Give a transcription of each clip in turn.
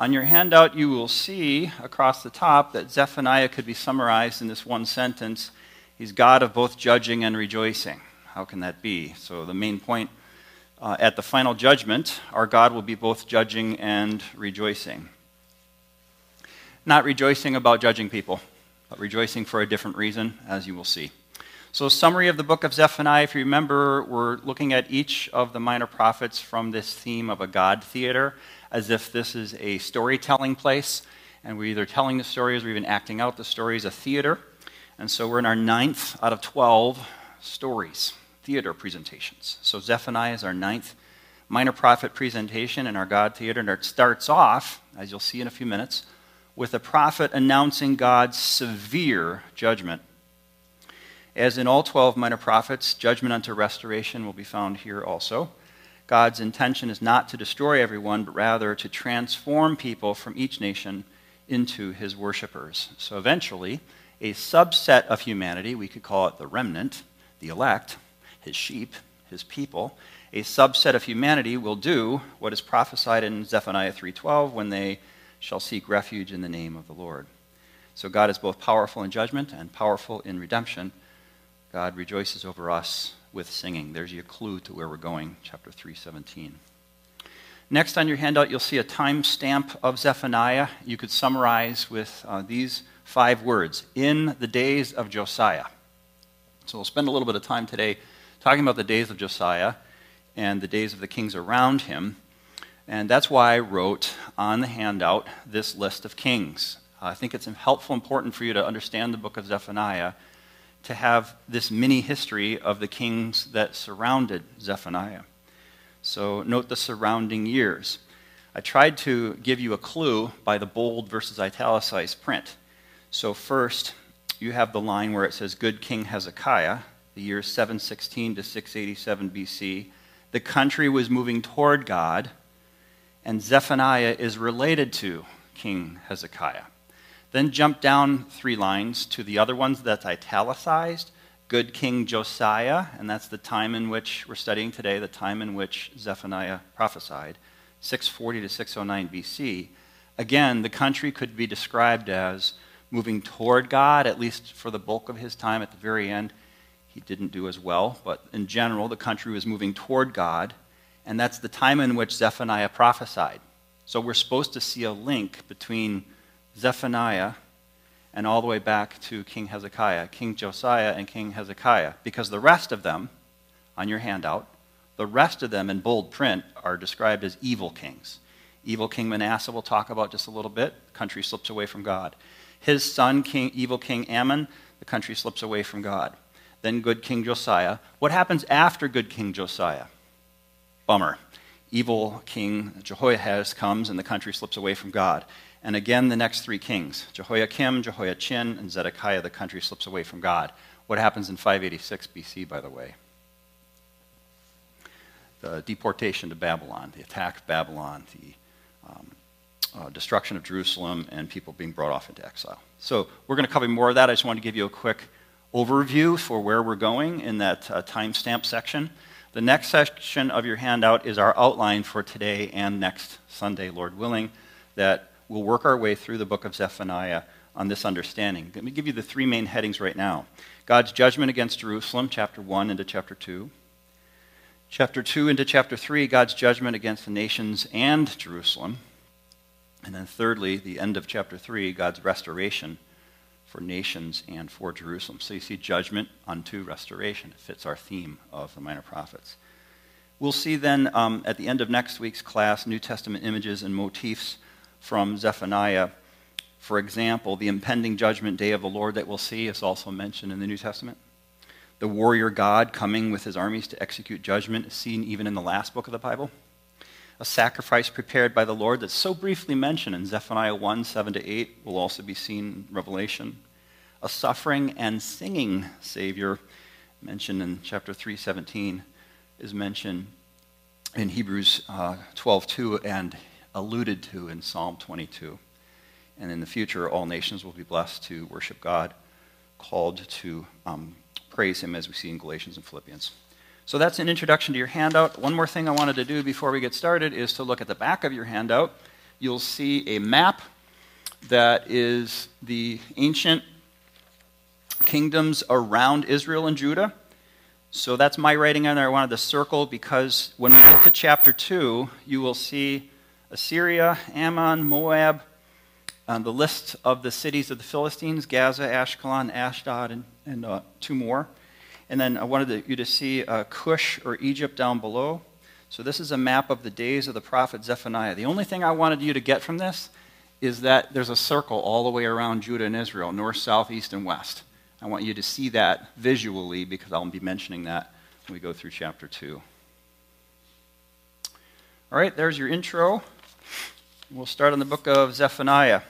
On your handout, you will see across the top that Zephaniah could be summarized in this one sentence He's God of both judging and rejoicing. How can that be? So, the main point uh, at the final judgment, our God will be both judging and rejoicing. Not rejoicing about judging people, but rejoicing for a different reason, as you will see. So, summary of the book of Zephaniah. If you remember, we're looking at each of the minor prophets from this theme of a God theater, as if this is a storytelling place, and we're either telling the stories or even acting out the stories, a theater. And so, we're in our ninth out of 12 stories, theater presentations. So, Zephaniah is our ninth minor prophet presentation in our God theater, and it starts off, as you'll see in a few minutes, with a prophet announcing God's severe judgment as in all 12 minor prophets, judgment unto restoration will be found here also. God's intention is not to destroy everyone, but rather to transform people from each nation into his worshippers. So eventually, a subset of humanity, we could call it the remnant, the elect, his sheep, his people, a subset of humanity will do what is prophesied in Zephaniah 3:12 when they shall seek refuge in the name of the Lord. So God is both powerful in judgment and powerful in redemption. God rejoices over us with singing. There's your clue to where we're going, chapter 317. Next on your handout, you'll see a timestamp of Zephaniah. You could summarize with uh, these five words in the days of Josiah. So we'll spend a little bit of time today talking about the days of Josiah and the days of the kings around him. And that's why I wrote on the handout this list of kings. I think it's helpful, important for you to understand the book of Zephaniah to have this mini history of the kings that surrounded Zephaniah. So note the surrounding years. I tried to give you a clue by the bold versus italicized print. So, first, you have the line where it says, Good King Hezekiah, the year 716 to 687 BC. The country was moving toward God, and Zephaniah is related to King Hezekiah. Then jump down three lines to the other ones that's italicized. Good King Josiah, and that's the time in which we're studying today, the time in which Zephaniah prophesied, 640 to 609 BC. Again, the country could be described as moving toward God, at least for the bulk of his time. At the very end, he didn't do as well, but in general, the country was moving toward God, and that's the time in which Zephaniah prophesied. So we're supposed to see a link between Zephaniah, and all the way back to King Hezekiah, King Josiah, and King Hezekiah, because the rest of them, on your handout, the rest of them in bold print are described as evil kings. Evil King Manasseh, we'll talk about just a little bit. The country slips away from God. His son, King, evil King Amon, the country slips away from God. Then good King Josiah. What happens after good King Josiah? Bummer. Evil King Jehoahaz comes and the country slips away from God. And again, the next three kings Jehoiakim, Jehoiachin, and Zedekiah, the country slips away from God. What happens in 586 BC, by the way? The deportation to Babylon, the attack of Babylon, the um, uh, destruction of Jerusalem, and people being brought off into exile. So we're going to cover more of that. I just wanted to give you a quick overview for where we're going in that uh, timestamp section. The next section of your handout is our outline for today and next Sunday, Lord willing, that we'll work our way through the book of Zephaniah on this understanding. Let me give you the three main headings right now God's judgment against Jerusalem, chapter 1 into chapter 2. Chapter 2 into chapter 3, God's judgment against the nations and Jerusalem. And then, thirdly, the end of chapter 3, God's restoration for nations and for Jerusalem. So you see judgment unto restoration. It fits our theme of the minor prophets. We'll see then um, at the end of next week's class New Testament images and motifs from Zephaniah. For example, the impending judgment day of the Lord that we'll see is also mentioned in the New Testament. The warrior God coming with his armies to execute judgment is seen even in the last book of the Bible. A sacrifice prepared by the Lord that's so briefly mentioned in Zephaniah 1 7 to 8 will also be seen in Revelation. A suffering and singing Savior mentioned in chapter 317 is mentioned in Hebrews uh, 12 2 and alluded to in Psalm 22. And in the future, all nations will be blessed to worship God, called to um, praise Him, as we see in Galatians and Philippians. So that's an introduction to your handout. One more thing I wanted to do before we get started is to look at the back of your handout. you'll see a map that is the ancient kingdoms around Israel and Judah. So that's my writing on there. I wanted to circle because when we get to chapter 2, you will see Assyria, Ammon, Moab, uh, the list of the cities of the Philistines Gaza, Ashkelon, Ashdod, and, and uh, two more. And then I wanted you to see uh, Cush or Egypt down below. So this is a map of the days of the prophet Zephaniah. The only thing I wanted you to get from this is that there's a circle all the way around Judah and Israel north, south, east, and west. I want you to see that visually because I'll be mentioning that when we go through chapter 2. All right, there's your intro. We'll start on the book of Zephaniah.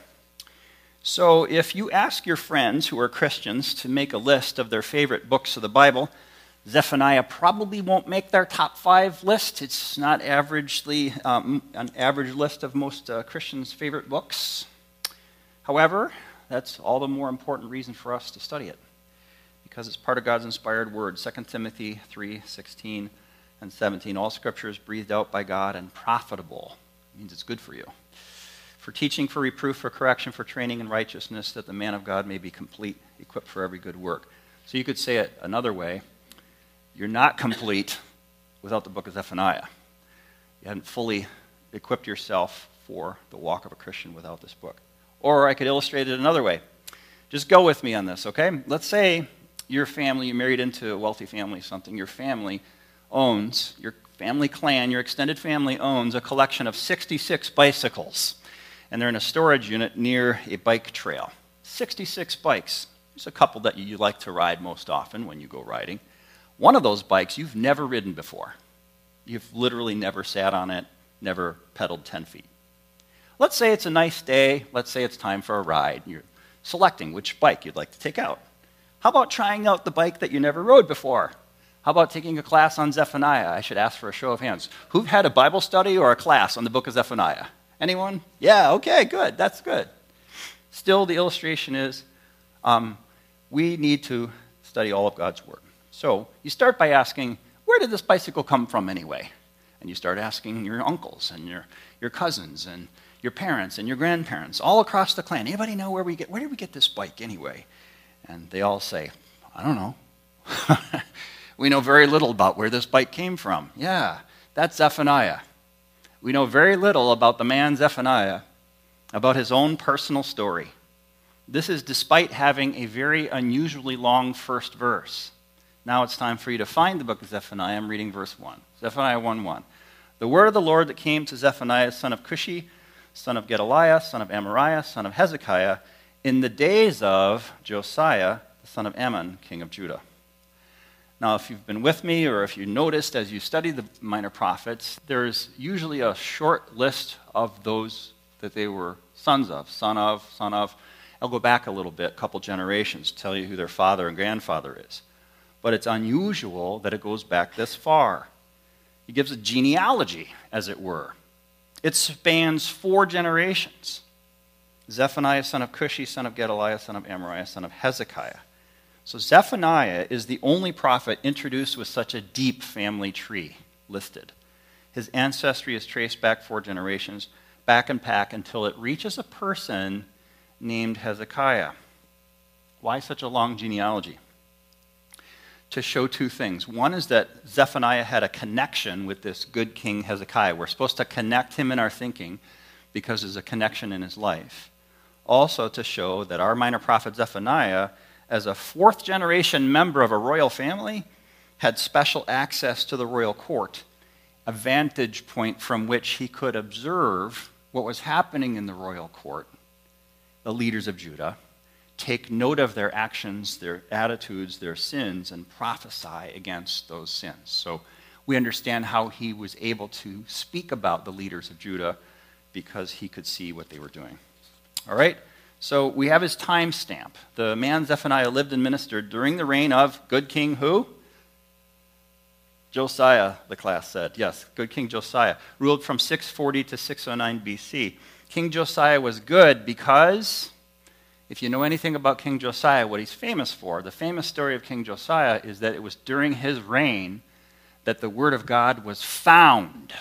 So, if you ask your friends who are Christians to make a list of their favorite books of the Bible, Zephaniah probably won't make their top five list. It's not averagely um, an average list of most uh, Christians' favorite books. However, that's all the more important reason for us to study it because it's part of God's inspired word. 2 Timothy 3 16 and 17. All scripture is breathed out by God and profitable. It means it's good for you for teaching, for reproof, for correction, for training in righteousness, that the man of God may be complete, equipped for every good work. So you could say it another way you're not complete without the book of Zephaniah. You haven't fully equipped yourself for the walk of a Christian without this book. Or I could illustrate it another way. Just go with me on this, okay? Let's say your family, you married into a wealthy family, something, your family owns, your family clan, your extended family owns a collection of 66 bicycles and they're in a storage unit near a bike trail. 66 bikes. There's a couple that you like to ride most often when you go riding. One of those bikes you've never ridden before. You've literally never sat on it, never pedaled 10 feet. Let's say it's a nice day. Let's say it's time for a ride. You're selecting which bike you'd like to take out. How about trying out the bike that you never rode before? How about taking a class on Zephaniah? I should ask for a show of hands. Who've had a Bible study or a class on the book of Zephaniah? Anyone? Yeah, okay, good. That's good. Still, the illustration is um, we need to study all of God's Word. So you start by asking, where did this bicycle come from anyway? And you start asking your uncles and your, your cousins and your parents and your grandparents all across the clan. Anybody know where we get where did we get this bike anyway? And they all say, I don't know. we know very little about where this bike came from. Yeah, that's Zephaniah we know very little about the man Zephaniah, about his own personal story. This is despite having a very unusually long first verse. Now it's time for you to find the book of Zephaniah. I'm reading verse 1. Zephaniah 1 1. The word of the Lord that came to Zephaniah, son of Cushi, son of Gedaliah, son of Amariah, son of Hezekiah, in the days of Josiah, the son of Amon, king of Judah. Now, if you've been with me or if you noticed as you study the minor prophets, there's usually a short list of those that they were sons of, son of, son of. I'll go back a little bit, a couple generations, tell you who their father and grandfather is. But it's unusual that it goes back this far. He gives a genealogy, as it were. It spans four generations. Zephaniah, son of Cushi, son of Gedaliah, son of Amariah, son of Hezekiah. So Zephaniah is the only prophet introduced with such a deep family tree listed. His ancestry is traced back four generations, back and back, until it reaches a person named Hezekiah. Why such a long genealogy? To show two things. One is that Zephaniah had a connection with this good king Hezekiah. We're supposed to connect him in our thinking because there's a connection in his life. Also, to show that our minor prophet Zephaniah as a fourth generation member of a royal family, had special access to the royal court, a vantage point from which he could observe what was happening in the royal court, the leaders of Judah, take note of their actions, their attitudes, their sins, and prophesy against those sins. So we understand how he was able to speak about the leaders of Judah because he could see what they were doing. All right? So we have his time stamp. The man Zephaniah lived and ministered during the reign of good king who? Josiah, the class said. Yes, good king Josiah. Ruled from 640 to 609 BC. King Josiah was good because, if you know anything about King Josiah, what he's famous for, the famous story of King Josiah is that it was during his reign that the Word of God was found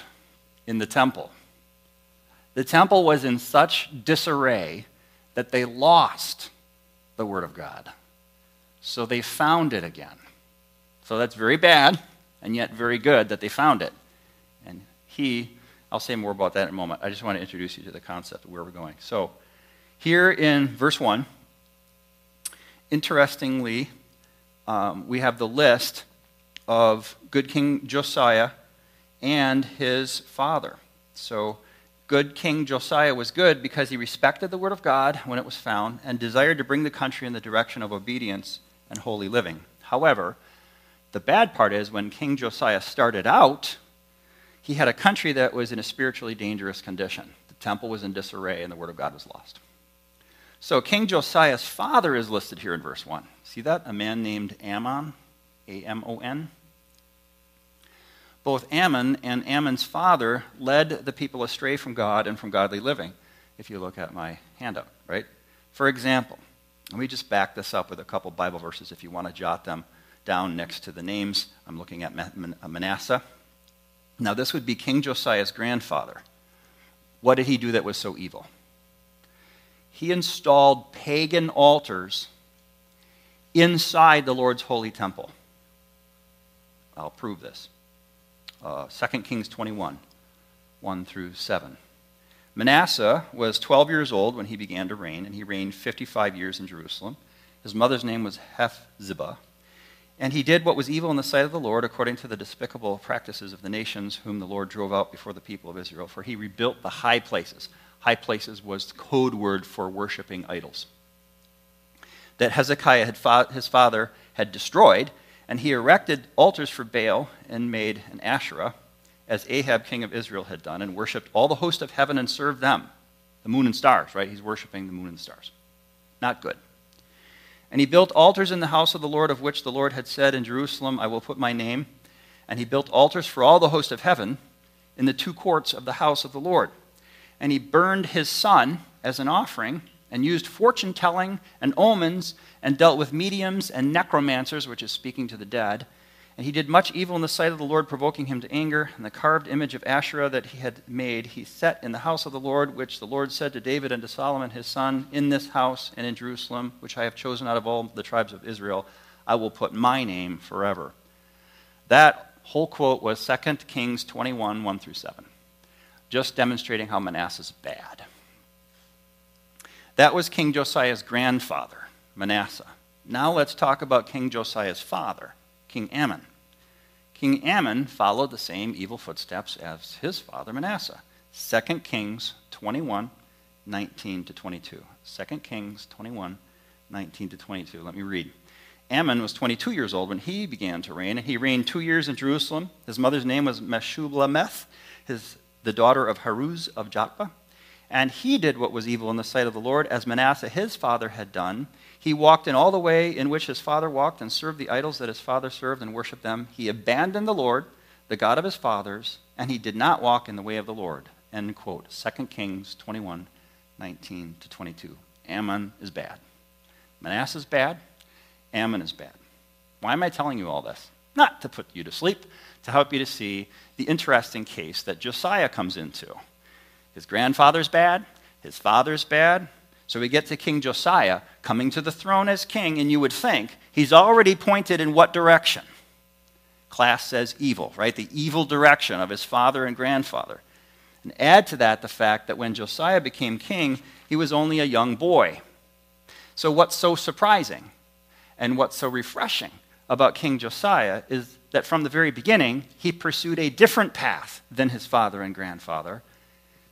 in the temple. The temple was in such disarray that they lost the Word of God. So they found it again. So that's very bad, and yet very good that they found it. And he, I'll say more about that in a moment. I just want to introduce you to the concept of where we're going. So, here in verse 1, interestingly, um, we have the list of good King Josiah and his father. So, good King Josiah was good because he respected the word of God when it was found and desired to bring the country in the direction of obedience and holy living. However, the bad part is when King Josiah started out, he had a country that was in a spiritually dangerous condition. The temple was in disarray and the word of God was lost. So King Josiah's father is listed here in verse 1. See that? A man named Amon, A M O N. Both Amon and Amon's father led the people astray from God and from godly living, if you look at my handout, right? For example, let me just back this up with a couple Bible verses if you want to jot them down next to the names. I'm looking at Manasseh. Now, this would be King Josiah's grandfather. What did he do that was so evil? he installed pagan altars inside the Lord's holy temple. I'll prove this. Uh, 2 Kings 21, 1 through 7. Manasseh was 12 years old when he began to reign, and he reigned 55 years in Jerusalem. His mother's name was Hephzibah. And he did what was evil in the sight of the Lord, according to the despicable practices of the nations whom the Lord drove out before the people of Israel. For he rebuilt the high places high places was code word for worshiping idols. That Hezekiah, had fa- his father, had destroyed, and he erected altars for Baal and made an Asherah, as Ahab, king of Israel, had done, and worshipped all the host of heaven and served them. The moon and stars, right? He's worshiping the moon and stars. Not good. And he built altars in the house of the Lord, of which the Lord had said, In Jerusalem I will put my name. And he built altars for all the host of heaven in the two courts of the house of the Lord and he burned his son as an offering and used fortune telling and omens and dealt with mediums and necromancers, which is speaking to the dead. And he did much evil in the sight of the Lord, provoking him to anger. And the carved image of Asherah that he had made, he set in the house of the Lord, which the Lord said to David and to Solomon his son, In this house and in Jerusalem, which I have chosen out of all the tribes of Israel, I will put my name forever. That whole quote was 2 Kings 21 1 through 7 just demonstrating how Manasseh's bad. That was King Josiah's grandfather, Manasseh. Now let's talk about King Josiah's father, King Amon. King Amon followed the same evil footsteps as his father Manasseh. 2 Kings 21, 19 to 22. 2 Kings 21, 19 to 22. Let me read. Amon was 22 years old when he began to reign, and he reigned two years in Jerusalem. His mother's name was Meshullemeth. His the daughter of Haruz of Jotbah. And he did what was evil in the sight of the Lord, as Manasseh his father had done. He walked in all the way in which his father walked, and served the idols that his father served, and worshipped them. He abandoned the Lord, the God of his fathers, and he did not walk in the way of the Lord. End quote. 2 Kings 21, 19 to 22. Amon is bad. Manasseh is bad. Amon is bad. Why am I telling you all this? Not to put you to sleep, to help you to see the interesting case that Josiah comes into. His grandfather's bad, his father's bad. So we get to King Josiah coming to the throne as king, and you would think he's already pointed in what direction? Class says evil, right? The evil direction of his father and grandfather. And add to that the fact that when Josiah became king, he was only a young boy. So, what's so surprising and what's so refreshing about King Josiah is that from the very beginning, he pursued a different path than his father and grandfather.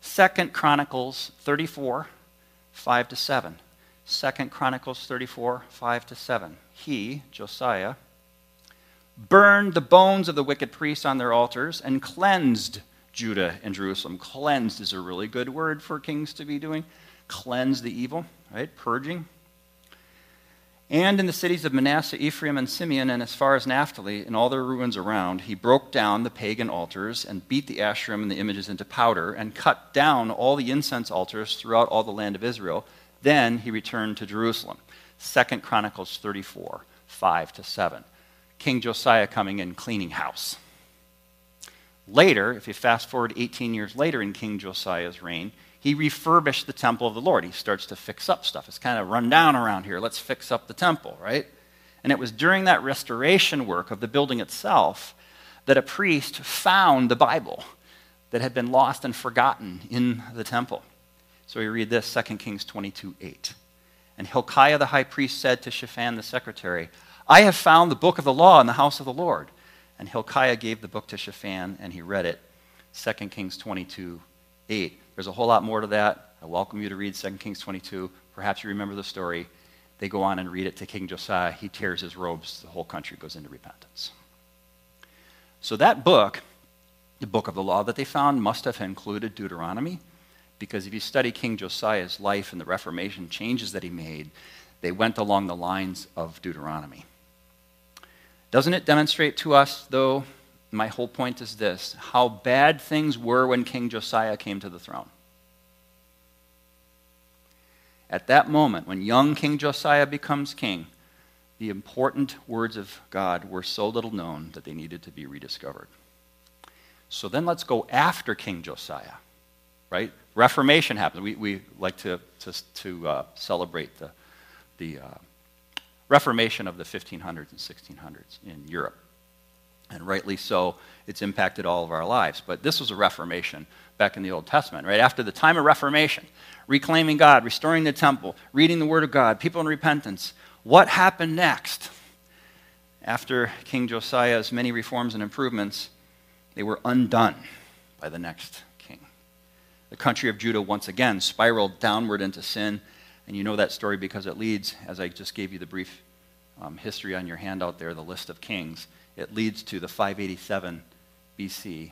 Second Chronicles 34, 5 to 7. Second Chronicles 34, 5 to 7. He, Josiah, burned the bones of the wicked priests on their altars and cleansed Judah and Jerusalem. Cleansed is a really good word for kings to be doing. Cleanse the evil, right? Purging and in the cities of Manasseh, Ephraim, and Simeon, and as far as Naphtali, in all their ruins around, he broke down the pagan altars and beat the Asherim and the images into powder and cut down all the incense altars throughout all the land of Israel. Then he returned to Jerusalem. Second Chronicles 34, 5 to 7. King Josiah coming in cleaning house. Later, if you fast forward 18 years later in King Josiah's reign, he refurbished the temple of the Lord. He starts to fix up stuff. It's kind of run down around here. Let's fix up the temple, right? And it was during that restoration work of the building itself that a priest found the Bible that had been lost and forgotten in the temple. So we read this 2 Kings 22 8. And Hilkiah the high priest said to Shaphan the secretary, I have found the book of the law in the house of the Lord. And Hilkiah gave the book to Shaphan, and he read it. 2 Kings 22 8. There's a whole lot more to that. I welcome you to read 2 Kings 22. Perhaps you remember the story. They go on and read it to King Josiah. He tears his robes. The whole country goes into repentance. So that book, the book of the law that they found, must have included Deuteronomy. Because if you study King Josiah's life and the Reformation changes that he made, they went along the lines of Deuteronomy. Doesn't it demonstrate to us, though, my whole point is this how bad things were when King Josiah came to the throne? At that moment, when young King Josiah becomes king, the important words of God were so little known that they needed to be rediscovered. So then let's go after King Josiah, right? Reformation happens. We, we like to, to, to uh, celebrate the, the uh, Reformation of the 1500s and 1600s in Europe. And rightly so, it's impacted all of our lives. But this was a Reformation back in the Old Testament, right? After the time of Reformation, reclaiming God, restoring the temple, reading the Word of God, people in repentance. What happened next? After King Josiah's many reforms and improvements, they were undone by the next king. the country of Judah once again spiraled downward into sin. And you know that story because it leads, as I just gave you the brief um, history on your handout there, the list of kings, it leads to the 587 BC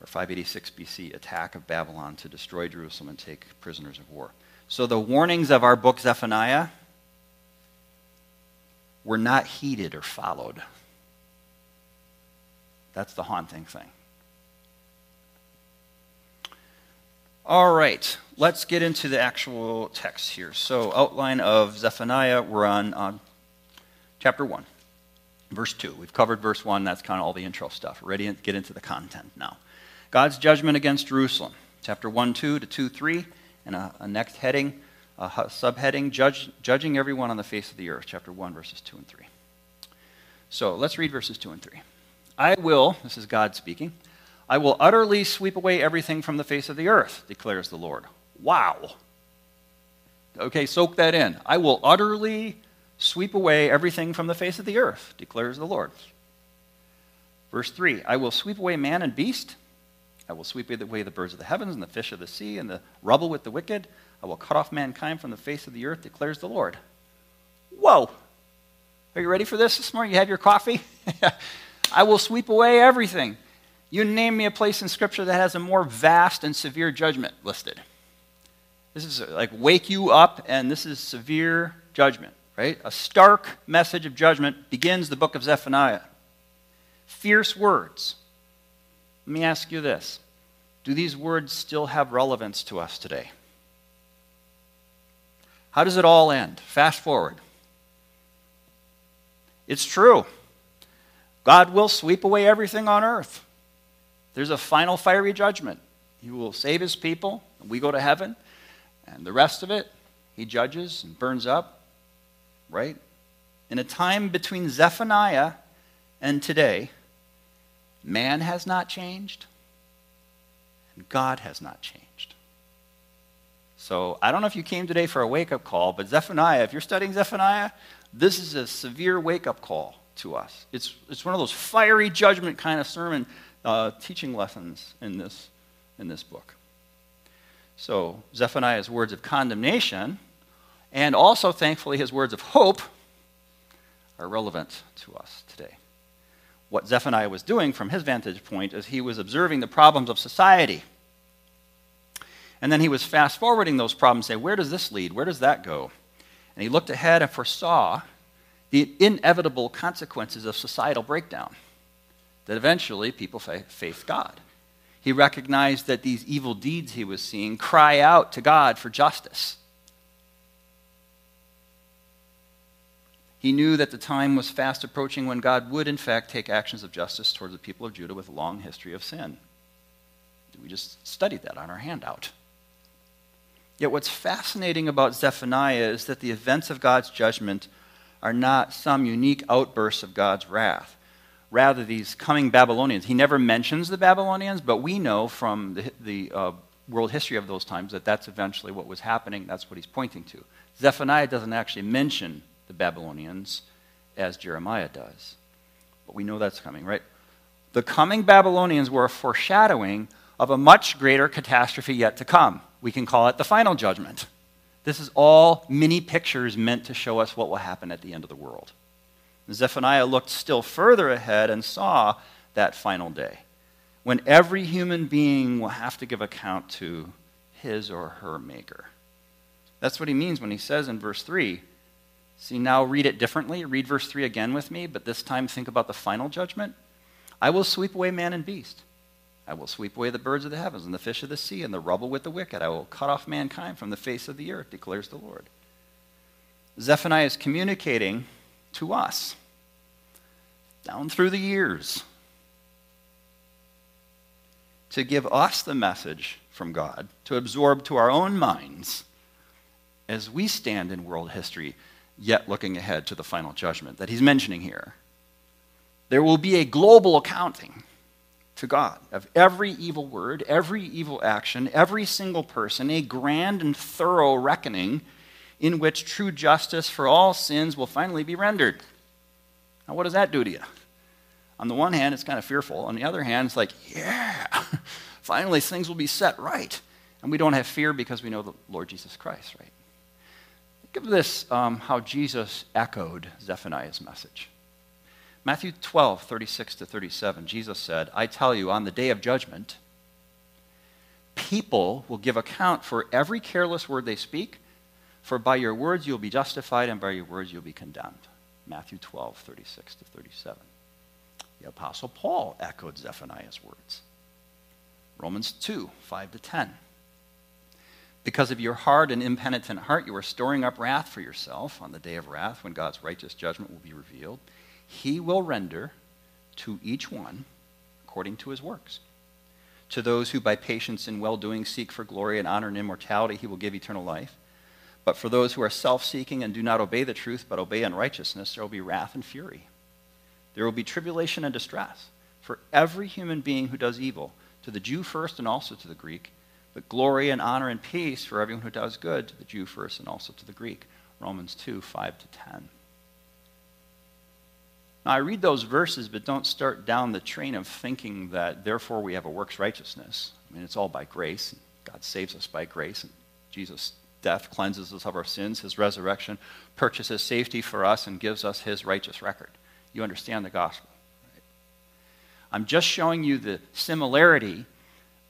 or 586 BC attack of Babylon to destroy Jerusalem and take prisoners of war. So the warnings of our book, Zephaniah, were not heeded or followed. That's the haunting thing. All right, let's get into the actual text here. So, outline of Zephaniah, we're on uh, chapter 1, verse 2. We've covered verse 1, that's kind of all the intro stuff. Ready to get into the content now. God's judgment against Jerusalem, chapter 1, 2 to 2, 3, and a, a next heading, a subheading, judge, judging everyone on the face of the earth, chapter 1, verses 2 and 3. So, let's read verses 2 and 3. I will, this is God speaking, I will utterly sweep away everything from the face of the earth, declares the Lord. Wow. Okay, soak that in. I will utterly sweep away everything from the face of the earth, declares the Lord. Verse 3 I will sweep away man and beast. I will sweep away the birds of the heavens and the fish of the sea and the rubble with the wicked. I will cut off mankind from the face of the earth, declares the Lord. Whoa. Are you ready for this this morning? You have your coffee? I will sweep away everything. You name me a place in Scripture that has a more vast and severe judgment listed. This is like wake you up, and this is severe judgment, right? A stark message of judgment begins the book of Zephaniah. Fierce words. Let me ask you this Do these words still have relevance to us today? How does it all end? Fast forward. It's true. God will sweep away everything on earth. There's a final fiery judgment. He will save his people, and we go to heaven. And the rest of it, he judges and burns up, right? In a time between Zephaniah and today, man has not changed, and God has not changed. So I don't know if you came today for a wake up call, but Zephaniah, if you're studying Zephaniah, this is a severe wake up call to us. It's, it's one of those fiery judgment kind of sermon uh, teaching lessons in this, in this book. So, Zephaniah's words of condemnation and also, thankfully, his words of hope are relevant to us today. What Zephaniah was doing from his vantage point is he was observing the problems of society. And then he was fast forwarding those problems, saying, Where does this lead? Where does that go? And he looked ahead and foresaw the inevitable consequences of societal breakdown that eventually people face God. He recognized that these evil deeds he was seeing cry out to God for justice. He knew that the time was fast approaching when God would, in fact, take actions of justice towards the people of Judah with a long history of sin. We just studied that on our handout. Yet, what's fascinating about Zephaniah is that the events of God's judgment are not some unique outburst of God's wrath. Rather, these coming Babylonians, he never mentions the Babylonians, but we know from the, the uh, world history of those times that that's eventually what was happening. That's what he's pointing to. Zephaniah doesn't actually mention the Babylonians as Jeremiah does. But we know that's coming, right? The coming Babylonians were a foreshadowing of a much greater catastrophe yet to come. We can call it the final judgment. This is all mini pictures meant to show us what will happen at the end of the world. Zephaniah looked still further ahead and saw that final day when every human being will have to give account to his or her maker. That's what he means when he says in verse 3. See, now read it differently. Read verse 3 again with me, but this time think about the final judgment. I will sweep away man and beast. I will sweep away the birds of the heavens and the fish of the sea and the rubble with the wicked. I will cut off mankind from the face of the earth, declares the Lord. Zephaniah is communicating to us down through the years to give us the message from God to absorb to our own minds as we stand in world history, yet looking ahead to the final judgment that he's mentioning here. There will be a global accounting to God of every evil word, every evil action, every single person, a grand and thorough reckoning in which true justice for all sins will finally be rendered. Now, what does that do to you? on the one hand, it's kind of fearful. On the other hand, it's like, yeah, finally things will be set right. And we don't have fear because we know the Lord Jesus Christ, right? Of this um, how Jesus echoed Zephaniah's message. Matthew 12, 36 to 37, Jesus said, I tell you, on the day of judgment, people will give account for every careless word they speak, for by your words you'll be justified, and by your words you'll be condemned. Matthew 12, 36 to 37. The Apostle Paul echoed Zephaniah's words. Romans 2 5 to 10. Because of your hard and impenitent heart, you are storing up wrath for yourself on the day of wrath when God's righteous judgment will be revealed. He will render to each one according to his works. To those who by patience and well doing seek for glory and honor and immortality, he will give eternal life. But for those who are self seeking and do not obey the truth but obey unrighteousness, there will be wrath and fury. There will be tribulation and distress for every human being who does evil, to the Jew first and also to the Greek, but glory and honor and peace for everyone who does good, to the Jew first and also to the Greek. Romans 2 5 to 10. Now, I read those verses, but don't start down the train of thinking that therefore we have a works righteousness. I mean, it's all by grace. God saves us by grace, and Jesus' death cleanses us of our sins. His resurrection purchases safety for us and gives us his righteous record you understand the gospel. I'm just showing you the similarity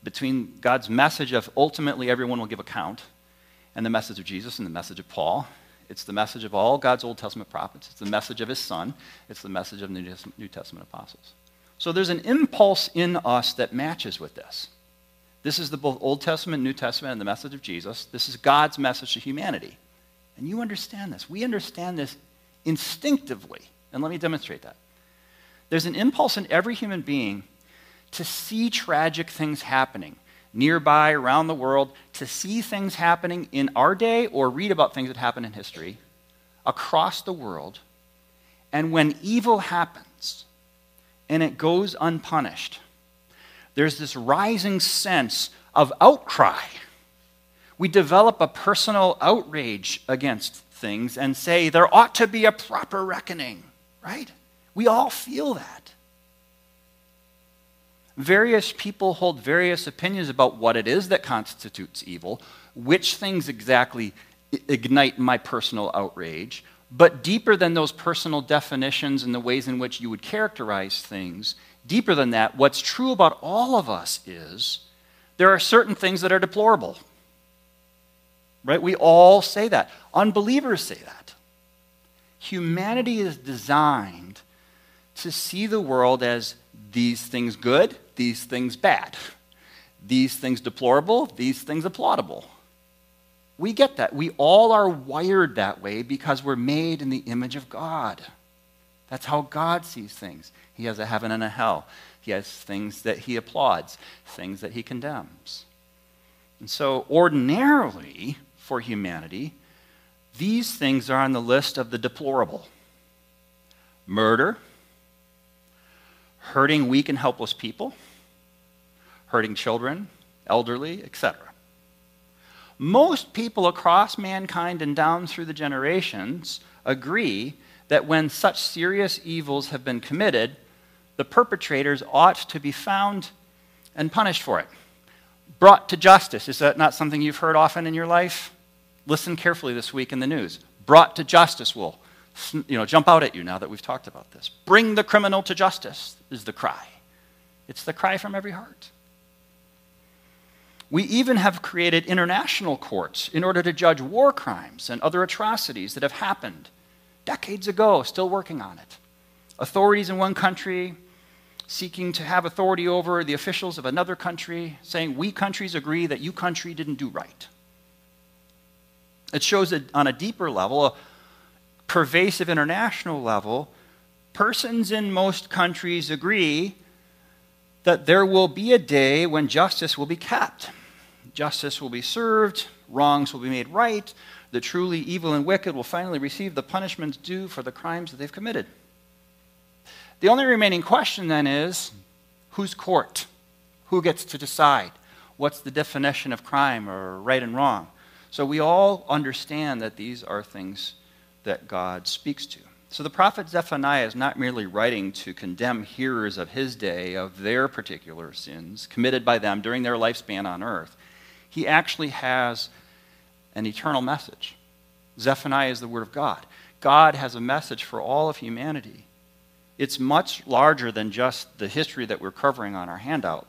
between God's message of ultimately everyone will give account and the message of Jesus and the message of Paul. It's the message of all God's Old Testament prophets. It's the message of his son. It's the message of the New Testament apostles. So there's an impulse in us that matches with this. This is the both Old Testament, New Testament, and the message of Jesus. This is God's message to humanity. And you understand this. We understand this instinctively. And let me demonstrate that. There's an impulse in every human being to see tragic things happening nearby, around the world, to see things happening in our day or read about things that happen in history across the world. And when evil happens and it goes unpunished, there's this rising sense of outcry. We develop a personal outrage against things and say there ought to be a proper reckoning right? We all feel that. Various people hold various opinions about what it is that constitutes evil, which things exactly ignite my personal outrage. But deeper than those personal definitions and the ways in which you would characterize things, deeper than that, what's true about all of us is there are certain things that are deplorable. Right? We all say that. Unbelievers say that. Humanity is designed to see the world as these things good, these things bad, these things deplorable, these things applaudable. We get that. We all are wired that way because we're made in the image of God. That's how God sees things. He has a heaven and a hell. He has things that he applauds, things that he condemns. And so, ordinarily, for humanity, these things are on the list of the deplorable murder, hurting weak and helpless people, hurting children, elderly, etc. Most people across mankind and down through the generations agree that when such serious evils have been committed, the perpetrators ought to be found and punished for it. Brought to justice. Is that not something you've heard often in your life? Listen carefully this week in the news. Brought to justice will you know, jump out at you now that we've talked about this. Bring the criminal to justice is the cry. It's the cry from every heart. We even have created international courts in order to judge war crimes and other atrocities that have happened decades ago, still working on it. Authorities in one country seeking to have authority over the officials of another country, saying, We countries agree that you country didn't do right. It shows that on a deeper level, pervasive international level, persons in most countries agree that there will be a day when justice will be kept. Justice will be served, wrongs will be made right, the truly evil and wicked will finally receive the punishments due for the crimes that they've committed. The only remaining question then is whose court? Who gets to decide? What's the definition of crime or right and wrong? So we all understand that these are things that God speaks to. So the prophet Zephaniah is not merely writing to condemn hearers of his day of their particular sins committed by them during their lifespan on earth. He actually has an eternal message. Zephaniah is the Word of God. God has a message for all of humanity. It's much larger than just the history that we're covering on our handout.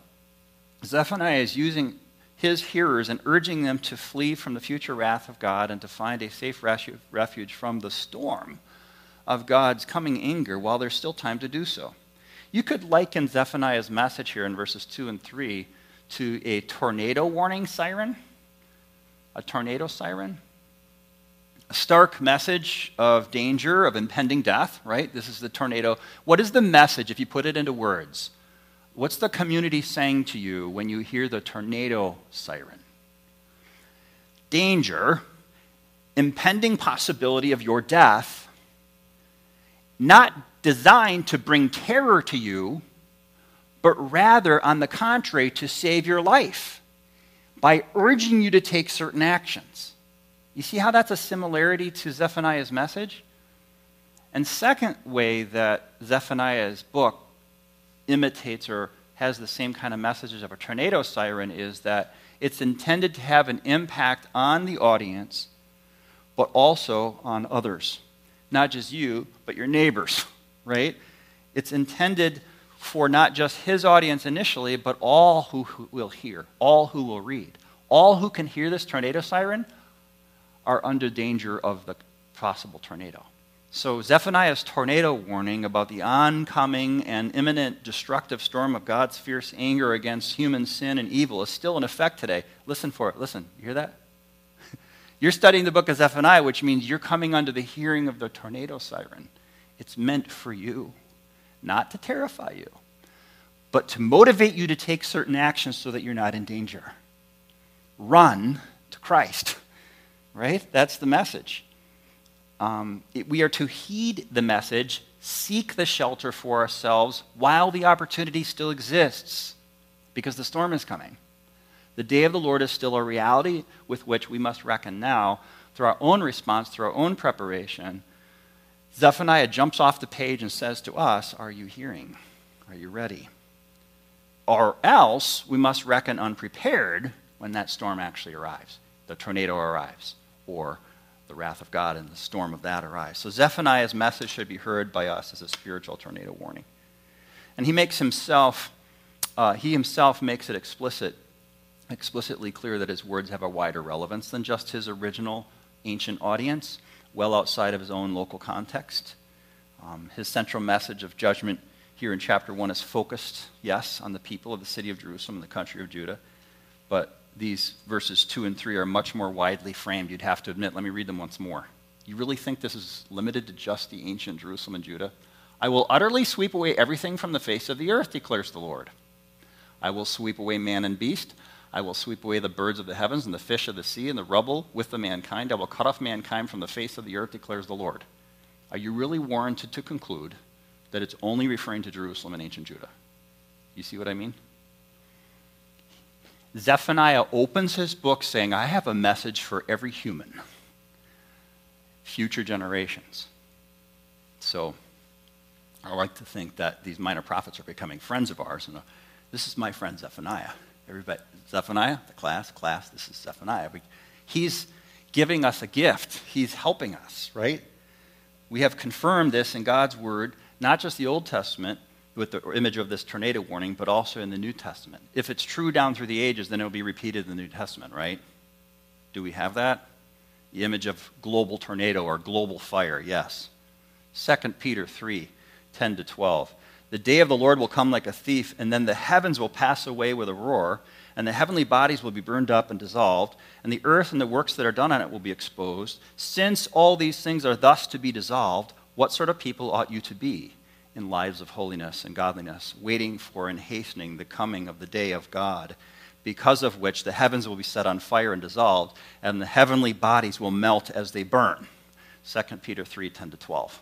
Zephaniah is using his hearers and urging them to flee from the future wrath of God and to find a safe refuge from the storm of God's coming anger while there's still time to do so. You could liken Zephaniah's message here in verses 2 and 3 to a tornado warning siren a tornado siren. A stark message of danger, of impending death, right? This is the tornado. What is the message if you put it into words? What's the community saying to you when you hear the tornado siren? Danger, impending possibility of your death, not designed to bring terror to you, but rather, on the contrary, to save your life by urging you to take certain actions. You see how that's a similarity to Zephaniah's message? And second way that Zephaniah's book imitates or has the same kind of messages of a tornado siren is that it's intended to have an impact on the audience, but also on others. Not just you, but your neighbors, right? It's intended for not just his audience initially, but all who will hear, all who will read. All who can hear this tornado siren are under danger of the possible tornado. So, Zephaniah's tornado warning about the oncoming and imminent destructive storm of God's fierce anger against human sin and evil is still in effect today. Listen for it. Listen. You hear that? You're studying the book of Zephaniah, which means you're coming under the hearing of the tornado siren. It's meant for you not to terrify you, but to motivate you to take certain actions so that you're not in danger. Run to Christ, right? That's the message. Um, it, we are to heed the message, seek the shelter for ourselves while the opportunity still exists, because the storm is coming. The day of the Lord is still a reality with which we must reckon now through our own response, through our own preparation Zephaniah jumps off the page and says to us, Are you hearing? Are you ready? Or else we must reckon unprepared when that storm actually arrives. The tornado arrives, or the wrath of God and the storm of that arise. So Zephaniah's message should be heard by us as a spiritual tornado warning. And he makes himself, uh, he himself makes it explicit, explicitly clear that his words have a wider relevance than just his original ancient audience well outside of his own local context. Um, his central message of judgment here in chapter 1 is focused, yes, on the people of the city of Jerusalem and the country of Judah, but these verses 2 and 3 are much more widely framed, you'd have to admit. Let me read them once more. You really think this is limited to just the ancient Jerusalem and Judah? I will utterly sweep away everything from the face of the earth, declares the Lord. I will sweep away man and beast. I will sweep away the birds of the heavens and the fish of the sea and the rubble with the mankind. I will cut off mankind from the face of the earth, declares the Lord. Are you really warranted to conclude that it's only referring to Jerusalem and ancient Judah? You see what I mean? Zephaniah opens his book saying, I have a message for every human, future generations. So I like to think that these minor prophets are becoming friends of ours. And uh, this is my friend Zephaniah. Everybody, Zephaniah, the class, class, this is Zephaniah. He's giving us a gift, he's helping us, right? We have confirmed this in God's word, not just the Old Testament, with the image of this tornado warning, but also in the New Testament. If it's true down through the ages, then it'll be repeated in the New Testament, right? Do we have that? The image of global tornado or global fire, yes. 2 Peter 3 10 to 12. The day of the Lord will come like a thief, and then the heavens will pass away with a roar, and the heavenly bodies will be burned up and dissolved, and the earth and the works that are done on it will be exposed. Since all these things are thus to be dissolved, what sort of people ought you to be? In lives of holiness and godliness, waiting for and hastening the coming of the day of God, because of which the heavens will be set on fire and dissolved, and the heavenly bodies will melt as they burn. 2 Peter 3 10 to 12.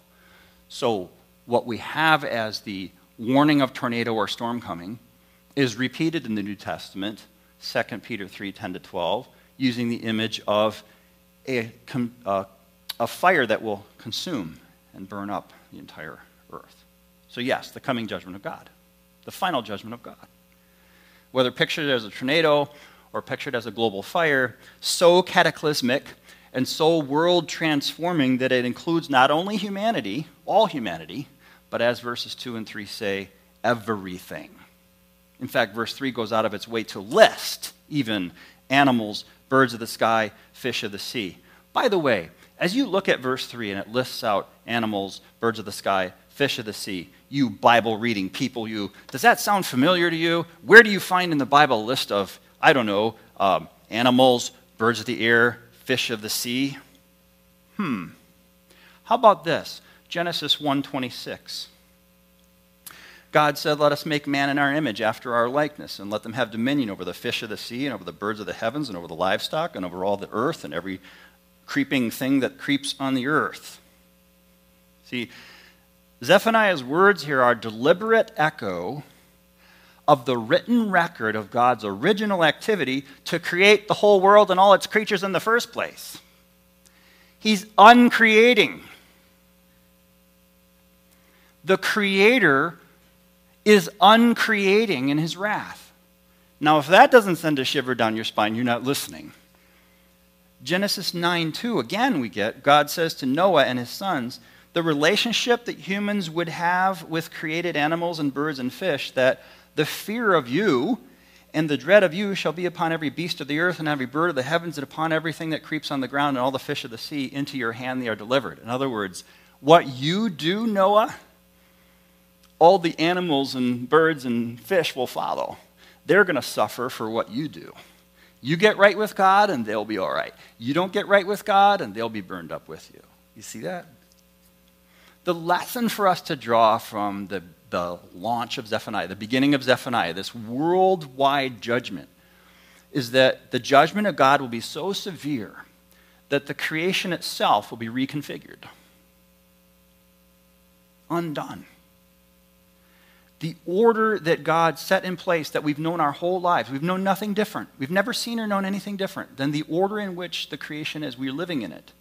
So, what we have as the warning of tornado or storm coming is repeated in the New Testament, 2 Peter 3 10 to 12, using the image of a, uh, a fire that will consume and burn up the entire earth. So, yes, the coming judgment of God, the final judgment of God. Whether pictured as a tornado or pictured as a global fire, so cataclysmic and so world transforming that it includes not only humanity, all humanity, but as verses 2 and 3 say, everything. In fact, verse 3 goes out of its way to list even animals, birds of the sky, fish of the sea. By the way, as you look at verse 3 and it lists out animals, birds of the sky, fish of the sea, you Bible reading people, you, does that sound familiar to you? Where do you find in the Bible a list of, I don't know, um, animals, birds of the air, fish of the sea? Hmm. How about this? Genesis 1:26. God said, Let us make man in our image, after our likeness, and let them have dominion over the fish of the sea, and over the birds of the heavens, and over the livestock, and over all the earth, and every creeping thing that creeps on the earth. See, Zephaniah's words here are deliberate echo of the written record of God's original activity to create the whole world and all its creatures in the first place. He's uncreating. The Creator is uncreating in His wrath. Now, if that doesn't send a shiver down your spine, you're not listening. Genesis 9 2, again, we get God says to Noah and his sons, the relationship that humans would have with created animals and birds and fish, that the fear of you and the dread of you shall be upon every beast of the earth and every bird of the heavens and upon everything that creeps on the ground and all the fish of the sea. Into your hand they are delivered. In other words, what you do, Noah, all the animals and birds and fish will follow. They're going to suffer for what you do. You get right with God and they'll be all right. You don't get right with God and they'll be burned up with you. You see that? The lesson for us to draw from the, the launch of Zephaniah, the beginning of Zephaniah, this worldwide judgment, is that the judgment of God will be so severe that the creation itself will be reconfigured, undone. The order that God set in place that we've known our whole lives, we've known nothing different. We've never seen or known anything different than the order in which the creation is. We're living in it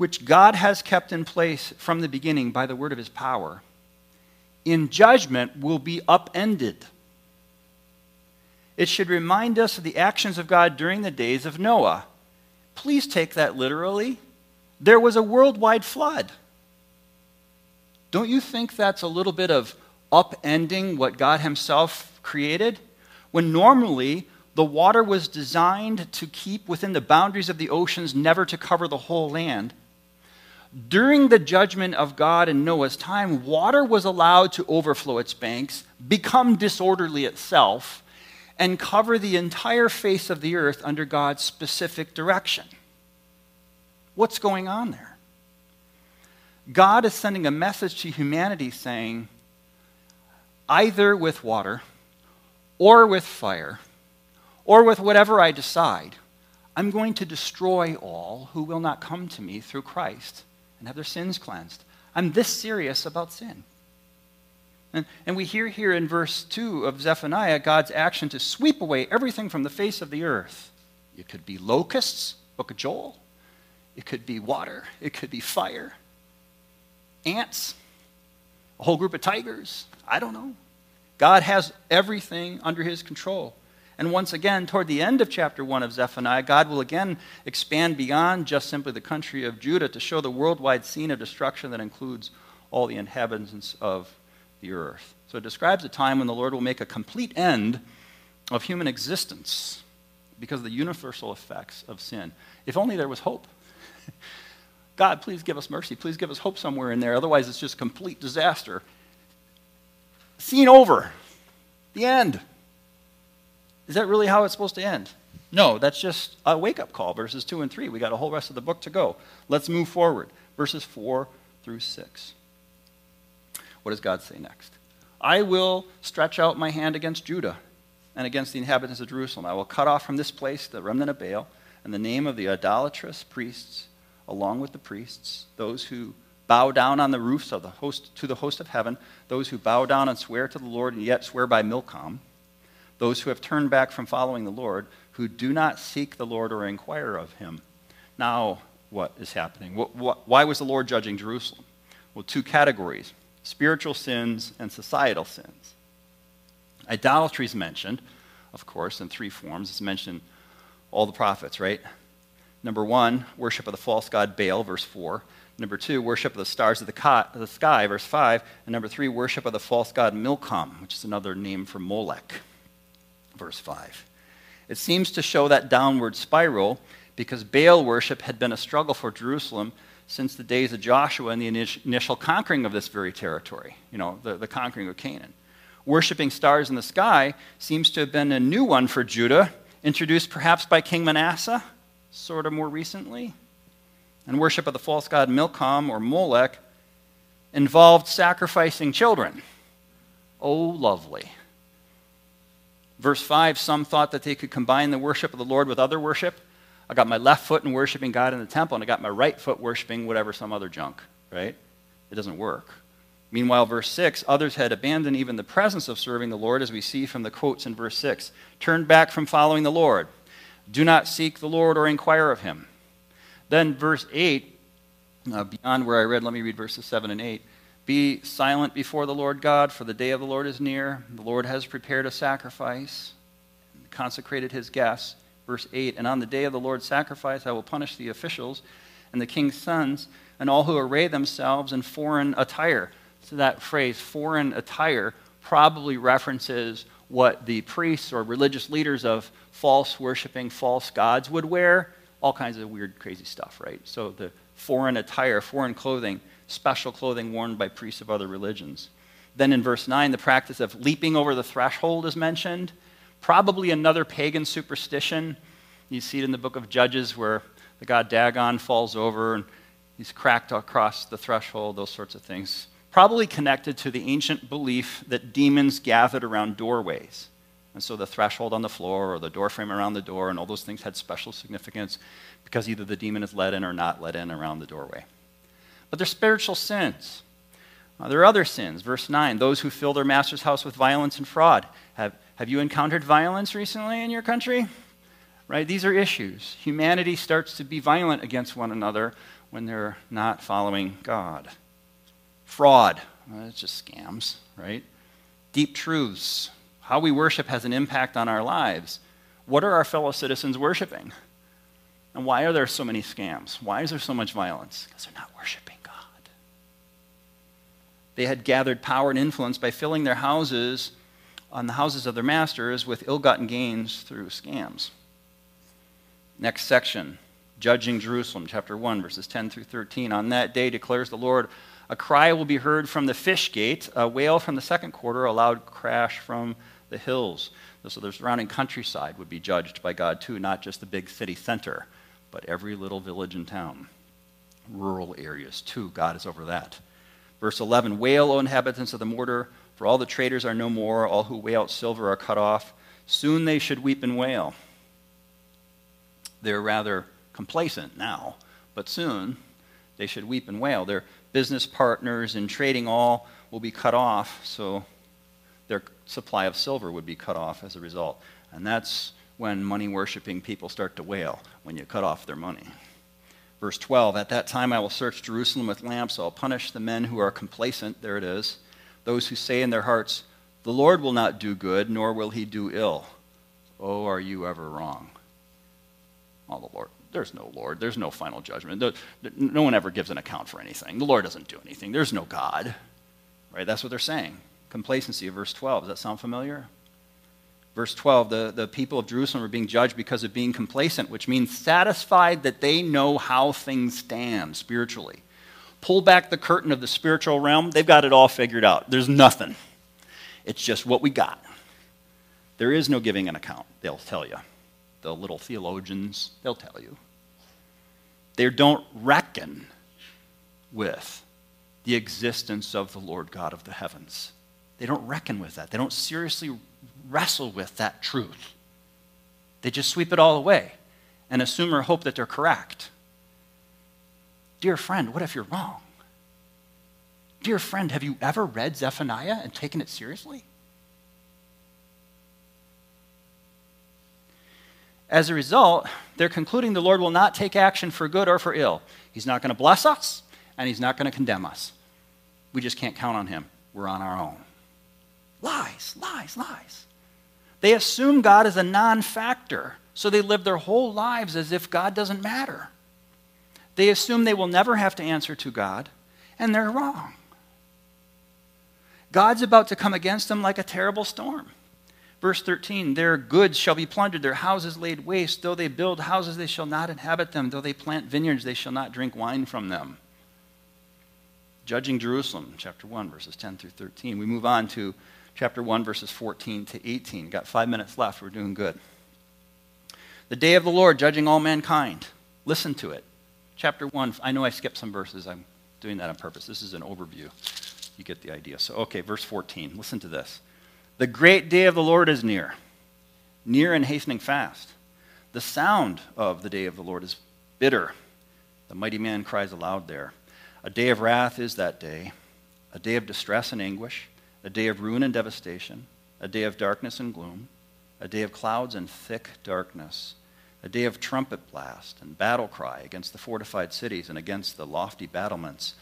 which God has kept in place from the beginning by the word of his power, in judgment will be upended. It should remind us of the actions of God during the days of Noah. Please take that literally. There was a worldwide flood. Don't you think that's a little bit of upending what God Himself created? When normally the water was designed to keep within the boundaries of the oceans, never to cover the whole land. During the judgment of God in Noah's time, water was allowed to overflow its banks, become disorderly itself, and cover the entire face of the earth under God's specific direction. What's going on there? God is sending a message to humanity saying, either with water or with fire, or with whatever I decide, I'm going to destroy all who will not come to me through Christ and have their sins cleansed. I'm this serious about sin. And, and we hear here in verse 2 of Zephaniah God's action to sweep away everything from the face of the earth. It could be locusts, book of Joel. It could be water. It could be fire. Ants. A whole group of tigers. I don't know. God has everything under his control. And once again, toward the end of chapter 1 of Zephaniah, God will again expand beyond just simply the country of Judah to show the worldwide scene of destruction that includes all the inhabitants of the earth. So it describes a time when the Lord will make a complete end of human existence because of the universal effects of sin. If only there was hope. God, please give us mercy. Please give us hope somewhere in there. Otherwise, it's just complete disaster. Scene over. The end. Is that really how it's supposed to end? No, that's just a wake up call, verses 2 and 3. We got a whole rest of the book to go. Let's move forward. Verses 4 through 6. What does God say next? I will stretch out my hand against Judah and against the inhabitants of Jerusalem. I will cut off from this place the remnant of Baal and the name of the idolatrous priests, along with the priests, those who bow down on the roofs of the host to the host of heaven, those who bow down and swear to the Lord and yet swear by Milcom those who have turned back from following the Lord, who do not seek the Lord or inquire of him. Now, what is happening? What, what, why was the Lord judging Jerusalem? Well, two categories spiritual sins and societal sins. Idolatry is mentioned, of course, in three forms. It's mentioned all the prophets, right? Number one, worship of the false god Baal, verse 4. Number two, worship of the stars of the, sky, verse 5. And number three, worship of the false god Milcom, which is another name for Molech verse 5. It seems to show that downward spiral because Baal worship had been a struggle for Jerusalem since the days of Joshua and the initial conquering of this very territory, you know, the, the conquering of Canaan. Worshipping stars in the sky seems to have been a new one for Judah, introduced perhaps by King Manasseh, sort of more recently. And worship of the false god Milcom or Molech involved sacrificing children. Oh, lovely. Verse 5 some thought that they could combine the worship of the Lord with other worship. I got my left foot in worshiping God in the temple, and I got my right foot worshiping whatever, some other junk, right? It doesn't work. Meanwhile, verse 6 others had abandoned even the presence of serving the Lord, as we see from the quotes in verse 6. Turned back from following the Lord. Do not seek the Lord or inquire of him. Then, verse 8, uh, beyond where I read, let me read verses 7 and 8. Be silent before the Lord God, for the day of the Lord is near. The Lord has prepared a sacrifice, consecrated his guests. Verse 8 And on the day of the Lord's sacrifice, I will punish the officials and the king's sons and all who array themselves in foreign attire. So that phrase, foreign attire, probably references what the priests or religious leaders of false worshiping false gods would wear. All kinds of weird, crazy stuff, right? So the foreign attire, foreign clothing special clothing worn by priests of other religions. Then in verse 9, the practice of leaping over the threshold is mentioned. Probably another pagan superstition. You see it in the book of Judges where the god Dagon falls over and he's cracked across the threshold, those sorts of things. Probably connected to the ancient belief that demons gathered around doorways. And so the threshold on the floor or the doorframe around the door and all those things had special significance because either the demon is let in or not let in around the doorway but they're spiritual sins. Uh, there are other sins. Verse 9 those who fill their master's house with violence and fraud. Have, have you encountered violence recently in your country? Right? These are issues. Humanity starts to be violent against one another when they're not following God. Fraud. Well, it's just scams, right? Deep truths. How we worship has an impact on our lives. What are our fellow citizens worshiping? And why are there so many scams? Why is there so much violence? Because they're not worshiping. They had gathered power and influence by filling their houses on the houses of their masters with ill gotten gains through scams. Next section, judging Jerusalem, chapter 1, verses 10 through 13. On that day, declares the Lord, a cry will be heard from the fish gate, a wail from the second quarter, a loud crash from the hills. So the surrounding countryside would be judged by God too, not just the big city center, but every little village and town. Rural areas too, God is over that. Verse 11 Wail, O inhabitants of the mortar, For all the traders are no more, all who weigh out silver are cut off. Soon they should weep and wail. They're rather complacent now, but soon they should weep and wail. Their business partners in trading all will be cut off, so their supply of silver would be cut off as a result. And that's when money worshiping people start to wail, when you cut off their money. Verse 12 At that time I will search Jerusalem with lamps. I'll punish the men who are complacent. There it is. Those who say in their hearts, The Lord will not do good, nor will he do ill. Oh, are you ever wrong? Oh, the Lord. There's no Lord. There's no final judgment. No one ever gives an account for anything. The Lord doesn't do anything. There's no God. Right? That's what they're saying. Complacency, verse 12. Does that sound familiar? Verse 12, the, the people of Jerusalem are being judged because of being complacent, which means satisfied that they know how things stand spiritually. Pull back the curtain of the spiritual realm, they've got it all figured out. There's nothing. It's just what we got. There is no giving an account, they'll tell you. The little theologians, they'll tell you. They don't reckon with the existence of the Lord God of the heavens. They don't reckon with that. They don't seriously wrestle with that truth. They just sweep it all away and assume or hope that they're correct. Dear friend, what if you're wrong? Dear friend, have you ever read Zephaniah and taken it seriously? As a result, they're concluding the Lord will not take action for good or for ill. He's not going to bless us, and He's not going to condemn us. We just can't count on Him. We're on our own. Lies, lies, lies. They assume God is a non factor, so they live their whole lives as if God doesn't matter. They assume they will never have to answer to God, and they're wrong. God's about to come against them like a terrible storm. Verse 13 Their goods shall be plundered, their houses laid waste. Though they build houses, they shall not inhabit them. Though they plant vineyards, they shall not drink wine from them. Judging Jerusalem, chapter 1, verses 10 through 13. We move on to chapter 1, verses 14 to 18. Got five minutes left. We're doing good. The day of the Lord, judging all mankind. Listen to it. Chapter 1. I know I skipped some verses. I'm doing that on purpose. This is an overview. You get the idea. So, okay, verse 14. Listen to this. The great day of the Lord is near, near and hastening fast. The sound of the day of the Lord is bitter. The mighty man cries aloud there. A day of wrath is that day, a day of distress and anguish a day of ruin and devastation, a day of darkness and gloom, a day of clouds and thick darkness, a day of trumpet blast and battle cry against the fortified cities and against the lofty battlements.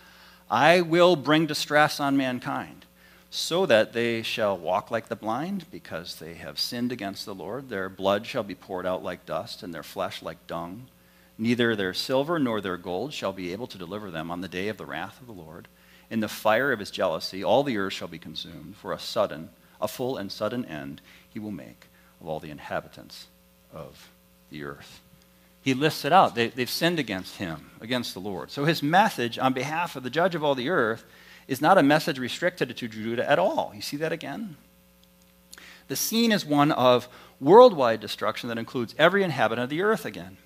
I will bring distress on mankind, so that they shall walk like the blind, because they have sinned against the Lord. Their blood shall be poured out like dust, and their flesh like dung. Neither their silver nor their gold shall be able to deliver them on the day of the wrath of the Lord in the fire of his jealousy, all the earth shall be consumed, for a sudden, a full and sudden end he will make of all the inhabitants of the earth. He lists it out. They, have sinned against him, against the Lord. So his message on behalf of the judge of all the earth is not a message restricted to Judah at all. You see that again? The scene is one of worldwide destruction that includes every inhabitant of the earth again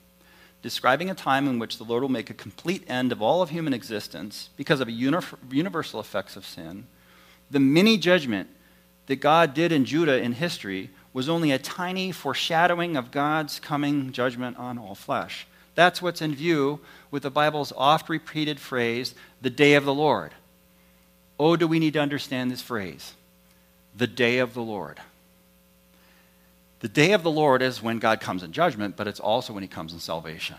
describing a time in which the Lord will make a complete end of all of human existence because of universal effects of sin. The mini judgment that God did in Judah in history was only a tiny foreshadowing of God's coming judgment on all flesh. That's what's in view with the Bible's oft repeated phrase, the day of the Lord. Oh, do we need to understand this phrase? The day of the Lord. The day of the Lord is when God comes in judgment, but it's also when he comes in salvation.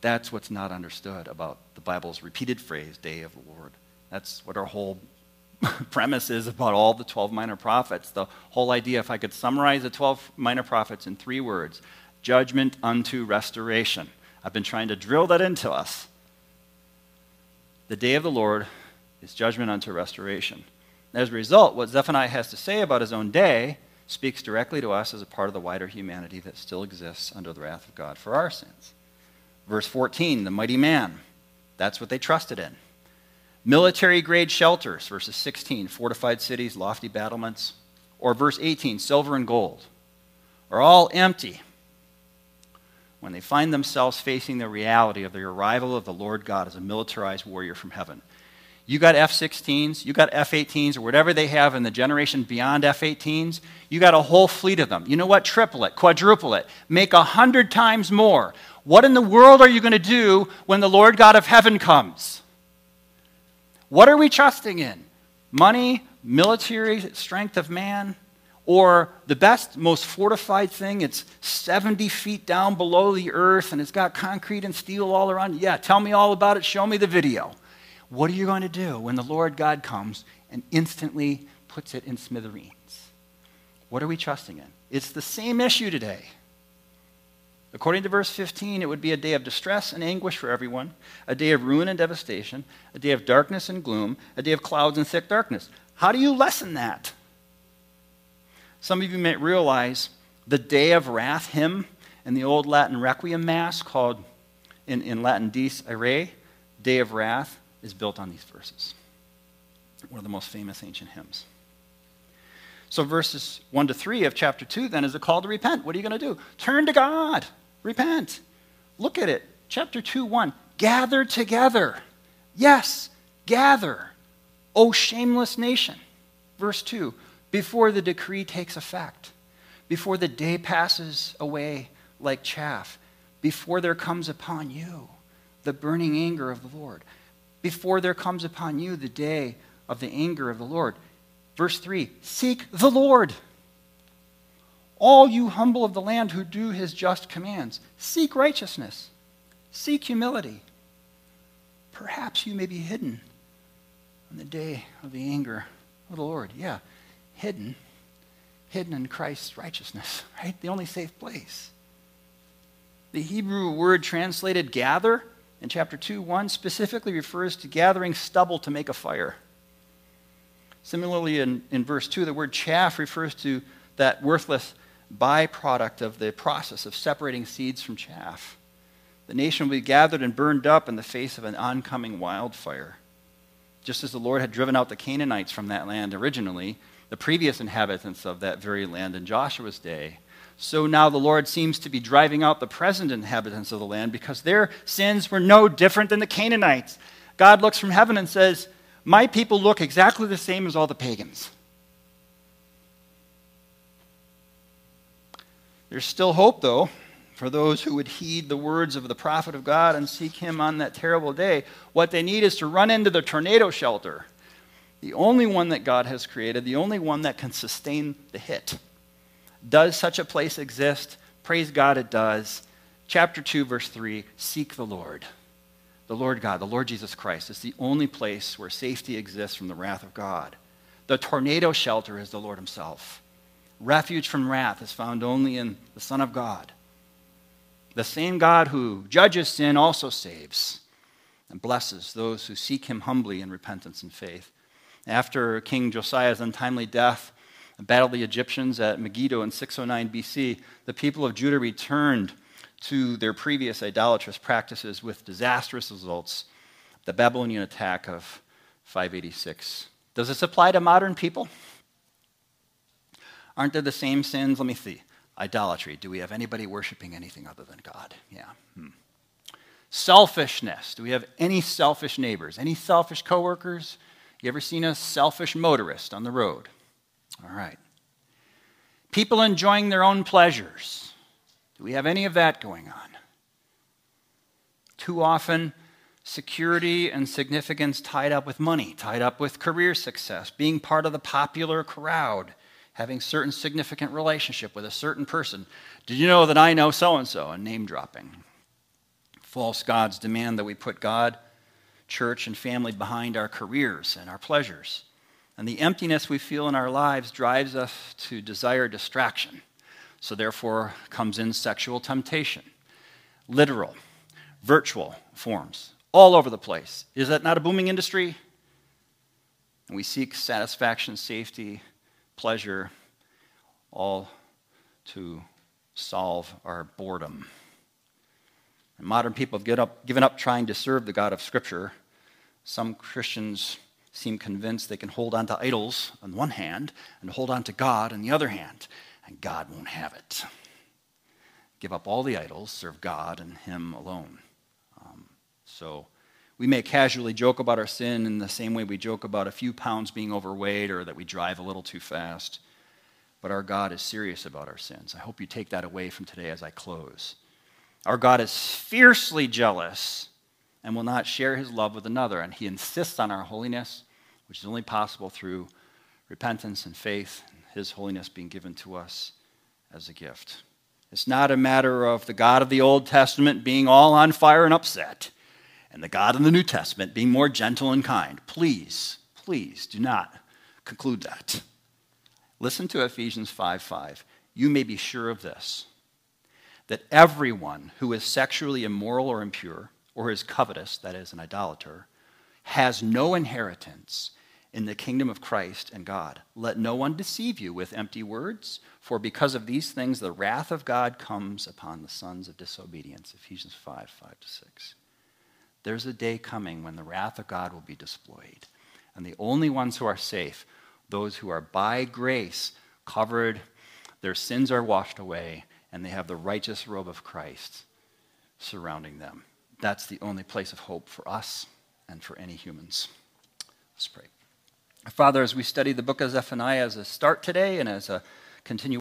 That's what's not understood about the Bible's repeated phrase, day of the Lord. That's what our whole premise is about all the 12 minor prophets. The whole idea, if I could summarize the 12 minor prophets in three words judgment unto restoration. I've been trying to drill that into us. The day of the Lord is judgment unto restoration. As a result, what Zephaniah has to say about his own day speaks directly to us as a part of the wider humanity that still exists under the wrath of God for our sins. Verse 14, the mighty man. That's what they trusted in. Military grade shelters, verses 16, fortified cities, lofty battlements. Or verse 18, silver and gold, are all empty when they find themselves facing the reality of the arrival of the Lord God as a militarized warrior from heaven. You got F 16s, you got F 18s, or whatever they have in the generation beyond F 18s. You got a whole fleet of them. You know what? Triple it, quadruple it, make a hundred times more. What in the world are you going to do when the Lord God of heaven comes? What are we trusting in? Money, military strength of man, or the best, most fortified thing, it's 70 feet down below the earth and it's got concrete and steel all around. Yeah, tell me all about it. Show me the video. What are you going to do when the Lord God comes and instantly puts it in smithereens? What are we trusting in? It's the same issue today. According to verse 15, it would be a day of distress and anguish for everyone, a day of ruin and devastation, a day of darkness and gloom, a day of clouds and thick darkness. How do you lessen that? Some of you may realize the Day of Wrath hymn in the old Latin Requiem Mass called in, in Latin Dies Irae, Day of Wrath, is built on these verses. One of the most famous ancient hymns. So, verses 1 to 3 of chapter 2 then is a call to repent. What are you going to do? Turn to God. Repent. Look at it. Chapter 2 1. Gather together. Yes, gather. O shameless nation. Verse 2 before the decree takes effect, before the day passes away like chaff, before there comes upon you the burning anger of the Lord, before there comes upon you the day of the anger of the Lord. Verse 3 Seek the Lord. All you humble of the land who do his just commands, seek righteousness, seek humility. Perhaps you may be hidden on the day of the anger of the Lord. Yeah, hidden, hidden in Christ's righteousness, right? The only safe place. The Hebrew word translated gather in chapter 2 1 specifically refers to gathering stubble to make a fire. Similarly, in, in verse 2, the word chaff refers to that worthless byproduct of the process of separating seeds from chaff. The nation will be gathered and burned up in the face of an oncoming wildfire. Just as the Lord had driven out the Canaanites from that land originally, the previous inhabitants of that very land in Joshua's day. So now the Lord seems to be driving out the present inhabitants of the land because their sins were no different than the Canaanites. God looks from heaven and says, My people look exactly the same as all the pagans. There's still hope, though, for those who would heed the words of the prophet of God and seek him on that terrible day. What they need is to run into the tornado shelter the only one that God has created, the only one that can sustain the hit. Does such a place exist? Praise God, it does. Chapter 2, verse 3 Seek the Lord. The Lord God, the Lord Jesus Christ, is the only place where safety exists from the wrath of God. The tornado shelter is the Lord Himself. Refuge from wrath is found only in the Son of God. The same God who judges sin also saves and blesses those who seek Him humbly in repentance and faith. After King Josiah's untimely death, battled the Egyptians at Megiddo in 609 BC, the people of Judah returned to their previous idolatrous practices with disastrous results. The Babylonian attack of 586. Does this apply to modern people? Aren't there the same sins? Let me see. Idolatry. Do we have anybody worshiping anything other than God? Yeah. Hmm. Selfishness. Do we have any selfish neighbors? Any selfish coworkers? You ever seen a selfish motorist on the road? All right. People enjoying their own pleasures. Do we have any of that going on? Too often, security and significance tied up with money, tied up with career success, being part of the popular crowd, having certain significant relationship with a certain person. Did you know that I know so and so? And name dropping. False gods demand that we put God church and family behind our careers and our pleasures. And the emptiness we feel in our lives drives us to desire distraction. So, therefore, comes in sexual temptation, literal, virtual forms, all over the place. Is that not a booming industry? And we seek satisfaction, safety, pleasure, all to solve our boredom. And modern people have up, given up trying to serve the God of Scripture. Some Christians seem convinced they can hold on to idols on one hand and hold on to God on the other hand, and God won't have it. Give up all the idols, serve God and Him alone. Um, so We may casually joke about our sin in the same way we joke about a few pounds being overweight or that we drive a little too fast. But our God is serious about our sins. I hope you take that away from today as I close. Our God is fiercely jealous and will not share his love with another. And he insists on our holiness, which is only possible through repentance and faith, and his holiness being given to us as a gift. It's not a matter of the God of the Old Testament being all on fire and upset, and the God of the New Testament being more gentle and kind. Please, please do not conclude that. Listen to Ephesians 5 5. You may be sure of this that everyone who is sexually immoral or impure, or is covetous, that is, an idolater, has no inheritance in the kingdom of Christ and God. Let no one deceive you with empty words, for because of these things the wrath of God comes upon the sons of disobedience. Ephesians 5 5 to 6. There's a day coming when the wrath of God will be displayed. And the only ones who are safe, those who are by grace covered, their sins are washed away, and they have the righteous robe of Christ surrounding them. That's the only place of hope for us and for any humans. Let's pray. Father, as we study the book of Zephaniah as a start today and as a continuation,